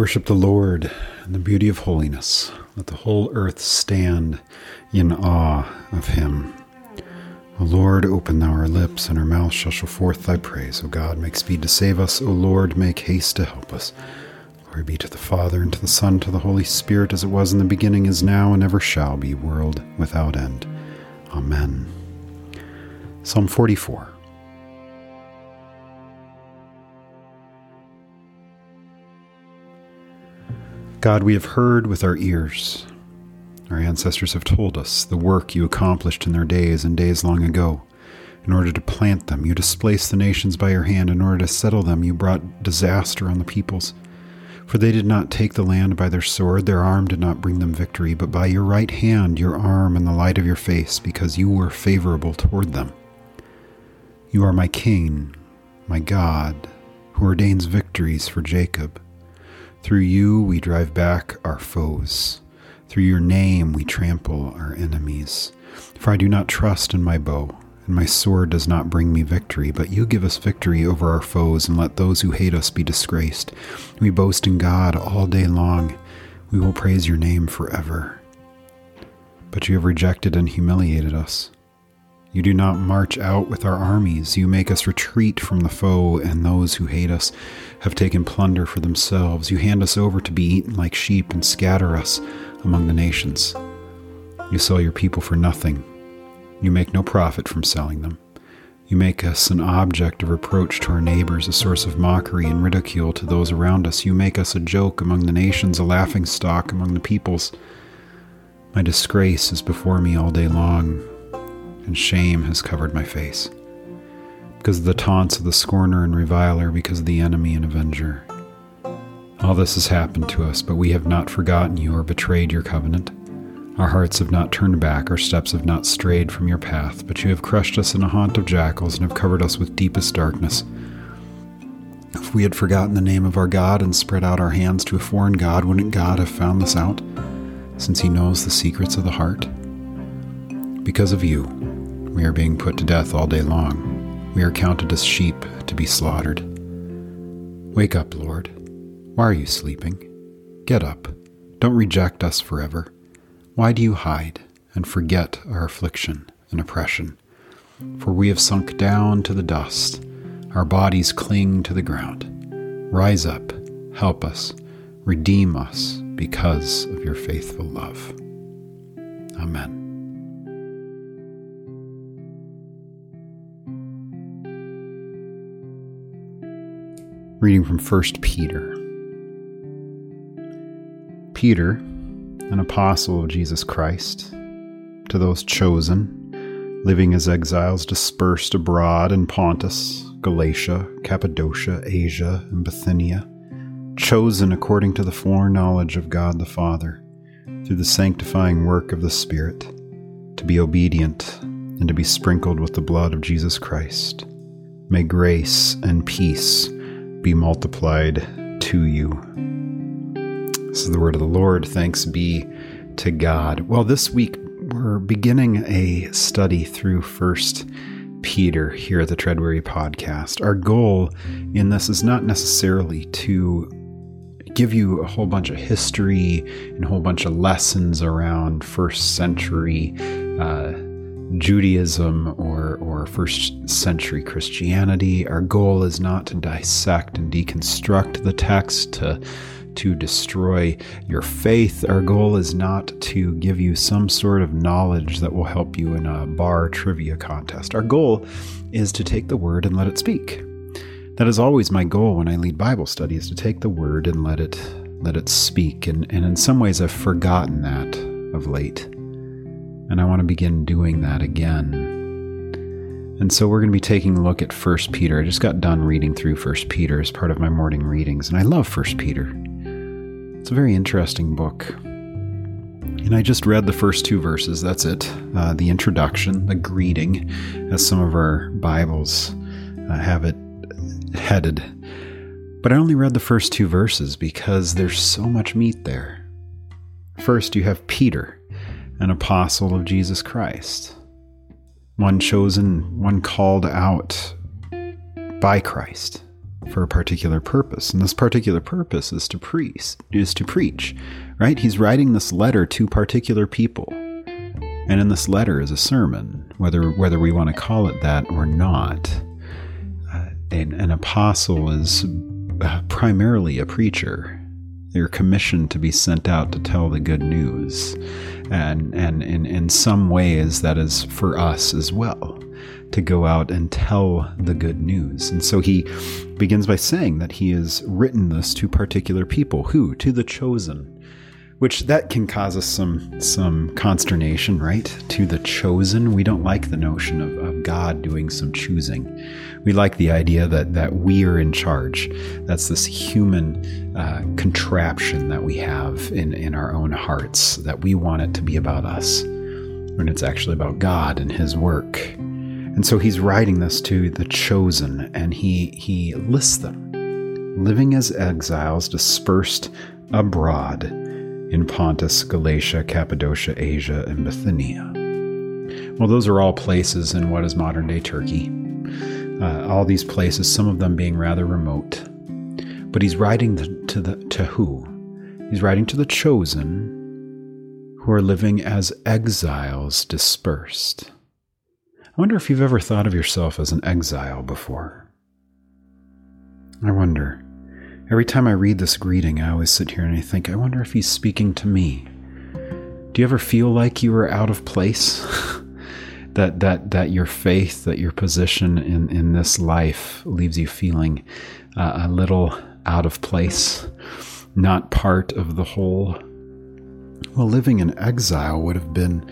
Worship the Lord in the beauty of holiness. Let the whole earth stand in awe of him. O Lord, open thou our lips, and our mouth shall show forth thy praise. O God, make speed to save us. O Lord, make haste to help us. Glory be to the Father, and to the Son, and to the Holy Spirit, as it was in the beginning, is now, and ever shall be, world without end. Amen. Psalm 44. God, we have heard with our ears. Our ancestors have told us the work you accomplished in their days and days long ago. In order to plant them, you displaced the nations by your hand. In order to settle them, you brought disaster on the peoples. For they did not take the land by their sword, their arm did not bring them victory, but by your right hand, your arm, and the light of your face, because you were favorable toward them. You are my king, my God, who ordains victories for Jacob. Through you we drive back our foes. Through your name we trample our enemies. For I do not trust in my bow, and my sword does not bring me victory, but you give us victory over our foes, and let those who hate us be disgraced. We boast in God all day long. We will praise your name forever. But you have rejected and humiliated us. You do not march out with our armies. You make us retreat from the foe, and those who hate us have taken plunder for themselves. You hand us over to be eaten like sheep and scatter us among the nations. You sell your people for nothing. You make no profit from selling them. You make us an object of reproach to our neighbors, a source of mockery and ridicule to those around us. You make us a joke among the nations, a laughing stock among the peoples. My disgrace is before me all day long and shame has covered my face. Because of the taunts of the scorner and reviler, because of the enemy and avenger. All this has happened to us, but we have not forgotten you or betrayed your covenant. Our hearts have not turned back, our steps have not strayed from your path, but you have crushed us in a haunt of jackals and have covered us with deepest darkness. If we had forgotten the name of our God and spread out our hands to a foreign God, wouldn't God have found this out, since he knows the secrets of the heart? Because of you, we are being put to death all day long. We are counted as sheep to be slaughtered. Wake up, Lord. Why are you sleeping? Get up. Don't reject us forever. Why do you hide and forget our affliction and oppression? For we have sunk down to the dust. Our bodies cling to the ground. Rise up, help us, redeem us because of your faithful love. Amen. Reading from 1 Peter. Peter, an apostle of Jesus Christ, to those chosen, living as exiles dispersed abroad in Pontus, Galatia, Cappadocia, Asia, and Bithynia, chosen according to the foreknowledge of God the Father, through the sanctifying work of the Spirit, to be obedient and to be sprinkled with the blood of Jesus Christ. May grace and peace be multiplied to you. This is the word of the Lord. Thanks be to God. Well, this week we're beginning a study through First Peter here at the Treadweary podcast. Our goal in this is not necessarily to give you a whole bunch of history and a whole bunch of lessons around first century uh, Judaism or, or first century Christianity. Our goal is not to dissect and deconstruct the text, to, to destroy your faith. Our goal is not to give you some sort of knowledge that will help you in a bar trivia contest. Our goal is to take the word and let it speak. That is always my goal when I lead Bible study is to take the word and let it let it speak. And, and in some ways I've forgotten that of late and I want to begin doing that again. And so we're going to be taking a look at First Peter. I just got done reading through First Peter as part of my morning readings, and I love First Peter. It's a very interesting book. And I just read the first two verses. That's it. Uh, the introduction, the greeting, as some of our Bibles uh, have it headed. But I only read the first two verses because there's so much meat there. First, you have Peter, an apostle of Jesus Christ, one chosen, one called out by Christ for a particular purpose. And this particular purpose is to preach, is to preach, right? He's writing this letter to particular people. And in this letter is a sermon, whether whether we want to call it that or not. Uh, an, an apostle is uh, primarily a preacher. They're commissioned to be sent out to tell the good news. And, and in, in some ways, that is for us as well to go out and tell the good news. And so he begins by saying that he has written this to particular people. Who? To the chosen. Which that can cause us some some consternation, right? To the chosen. We don't like the notion of, of God doing some choosing. We like the idea that that we are in charge. That's this human uh, contraption that we have in, in our own hearts, that we want it to be about us. When it's actually about God and his work. And so he's writing this to the chosen, and he, he lists them living as exiles dispersed abroad in Pontus, Galatia, Cappadocia, Asia, and Bithynia. Well, those are all places in what is modern day Turkey. Uh, all these places, some of them being rather remote. But he's writing to the to who? He's writing to the chosen who are living as exiles dispersed. I wonder if you've ever thought of yourself as an exile before. I wonder. Every time I read this greeting, I always sit here and I think, I wonder if he's speaking to me. Do you ever feel like you are out of place? that that that your faith, that your position in in this life leaves you feeling uh, a little out of place, not part of the whole. Well, living in exile would have been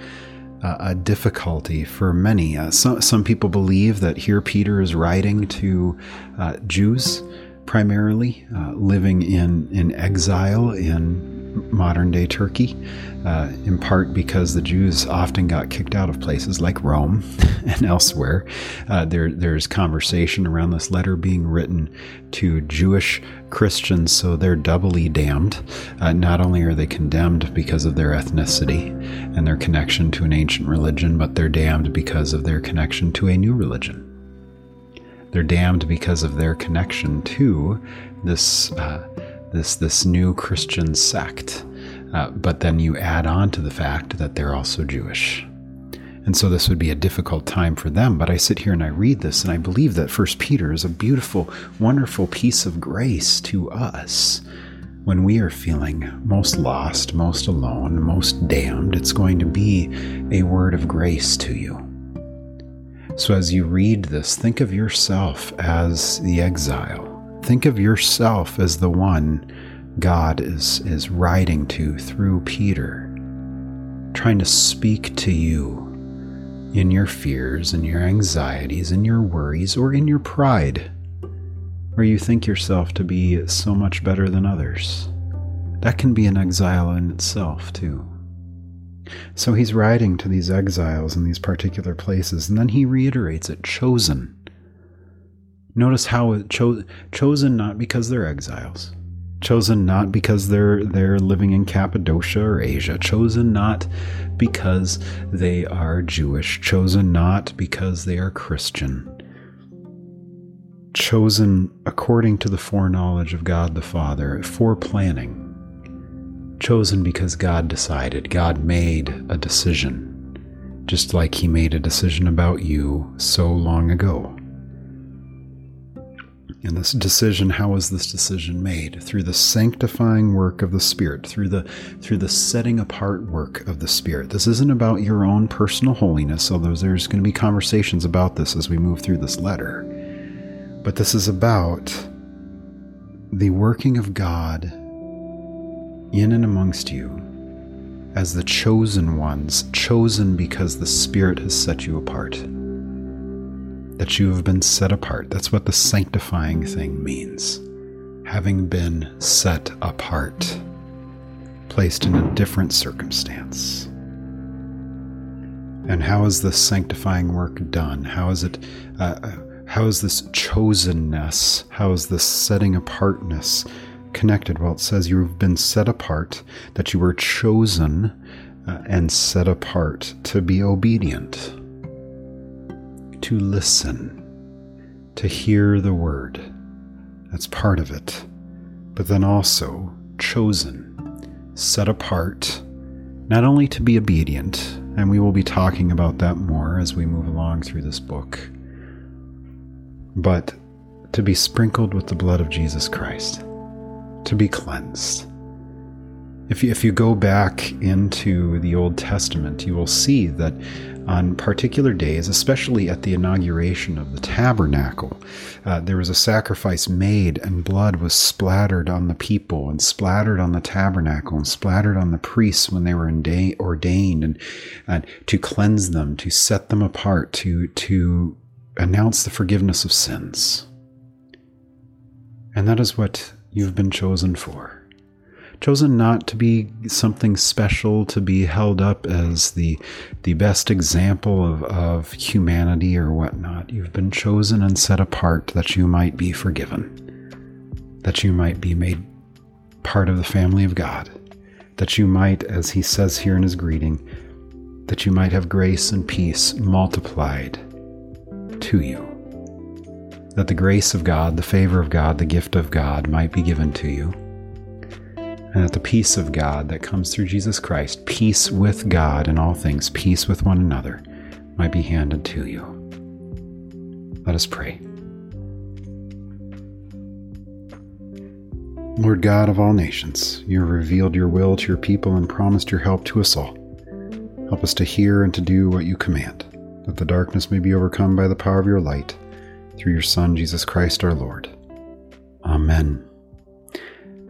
uh, a difficulty for many. Uh, some, some people believe that here Peter is writing to uh, Jews primarily, uh, living in, in exile in modern day Turkey, uh, in part because the Jews often got kicked out of places like Rome and elsewhere. Uh, there, there's conversation around this letter being written to Jewish Christians, so they're doubly damned. Uh, not only are they condemned because of their ethnicity and their connection to an ancient religion, but they're damned because of their connection to a new religion. They're damned because of their connection to this uh, this this new Christian sect. Uh, but then you add on to the fact that they're also Jewish. And so this would be a difficult time for them. But I sit here and I read this and I believe that First Peter is a beautiful, wonderful piece of grace to us. When we are feeling most lost, most alone, most damned, it's going to be a word of grace to you. So as you read this, think of yourself as the exile Think of yourself as the one God is, is writing to through Peter, trying to speak to you in your fears and your anxieties and your worries or in your pride, where you think yourself to be so much better than others. That can be an exile in itself, too. So he's writing to these exiles in these particular places, and then he reiterates it chosen. Notice how it cho- chosen not because they're exiles, chosen not because they're they're living in Cappadocia or Asia, chosen not because they are Jewish, chosen not because they are Christian. Chosen according to the foreknowledge of God the Father, for planning. Chosen because God decided, God made a decision, just like He made a decision about you so long ago. And this decision, how was this decision made? Through the sanctifying work of the Spirit, through the through the setting apart work of the Spirit. This isn't about your own personal holiness, although there's going to be conversations about this as we move through this letter. But this is about the working of God in and amongst you as the chosen ones, chosen because the Spirit has set you apart that you have been set apart. That's what the sanctifying thing means. Having been set apart. placed in a different circumstance. And how is this sanctifying work done? How is it? Uh, uh how is this chosenness? How is this setting apartness connected? Well, it says you have been set apart, that you were chosen uh, and set apart to be obedient, to listen, to hear the word. That's part of it. But then also chosen, set apart, not only to be obedient, and we will be talking about that more as we move along through this book, but to be sprinkled with the blood of Jesus Christ to be cleansed. If you, if you go back into the Old Testament, you will see that on particular days, especially at the inauguration of the tabernacle, uh, there was a sacrifice made, and blood was splattered on the people, and splattered on the tabernacle, and splattered on the priests when they were ordained, and, and to cleanse them, to set them apart, to to announce the forgiveness of sins. And that is what you've been chosen for. Chosen not to be something special, to be held up as the, the best example of, of humanity or whatnot. You've been chosen and set apart that you might be forgiven, that you might be made part of the family of God, that you might, as he says here in his greeting, that you might have grace and peace multiplied to you that the grace of God, the favor of God, the gift of God might be given to you, and that the peace of God that comes through Jesus Christ, peace with God in all things, peace with one another, might be handed to you. Let us pray. Lord God of all nations, you have revealed your will to your people and promised your help to us all. Help us to hear and to do what you command, that the darkness may be overcome by the power of your light through your Son, Jesus Christ our Lord. Amen.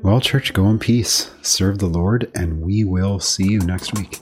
Well, church, go in peace, serve the Lord, and we will see you next week.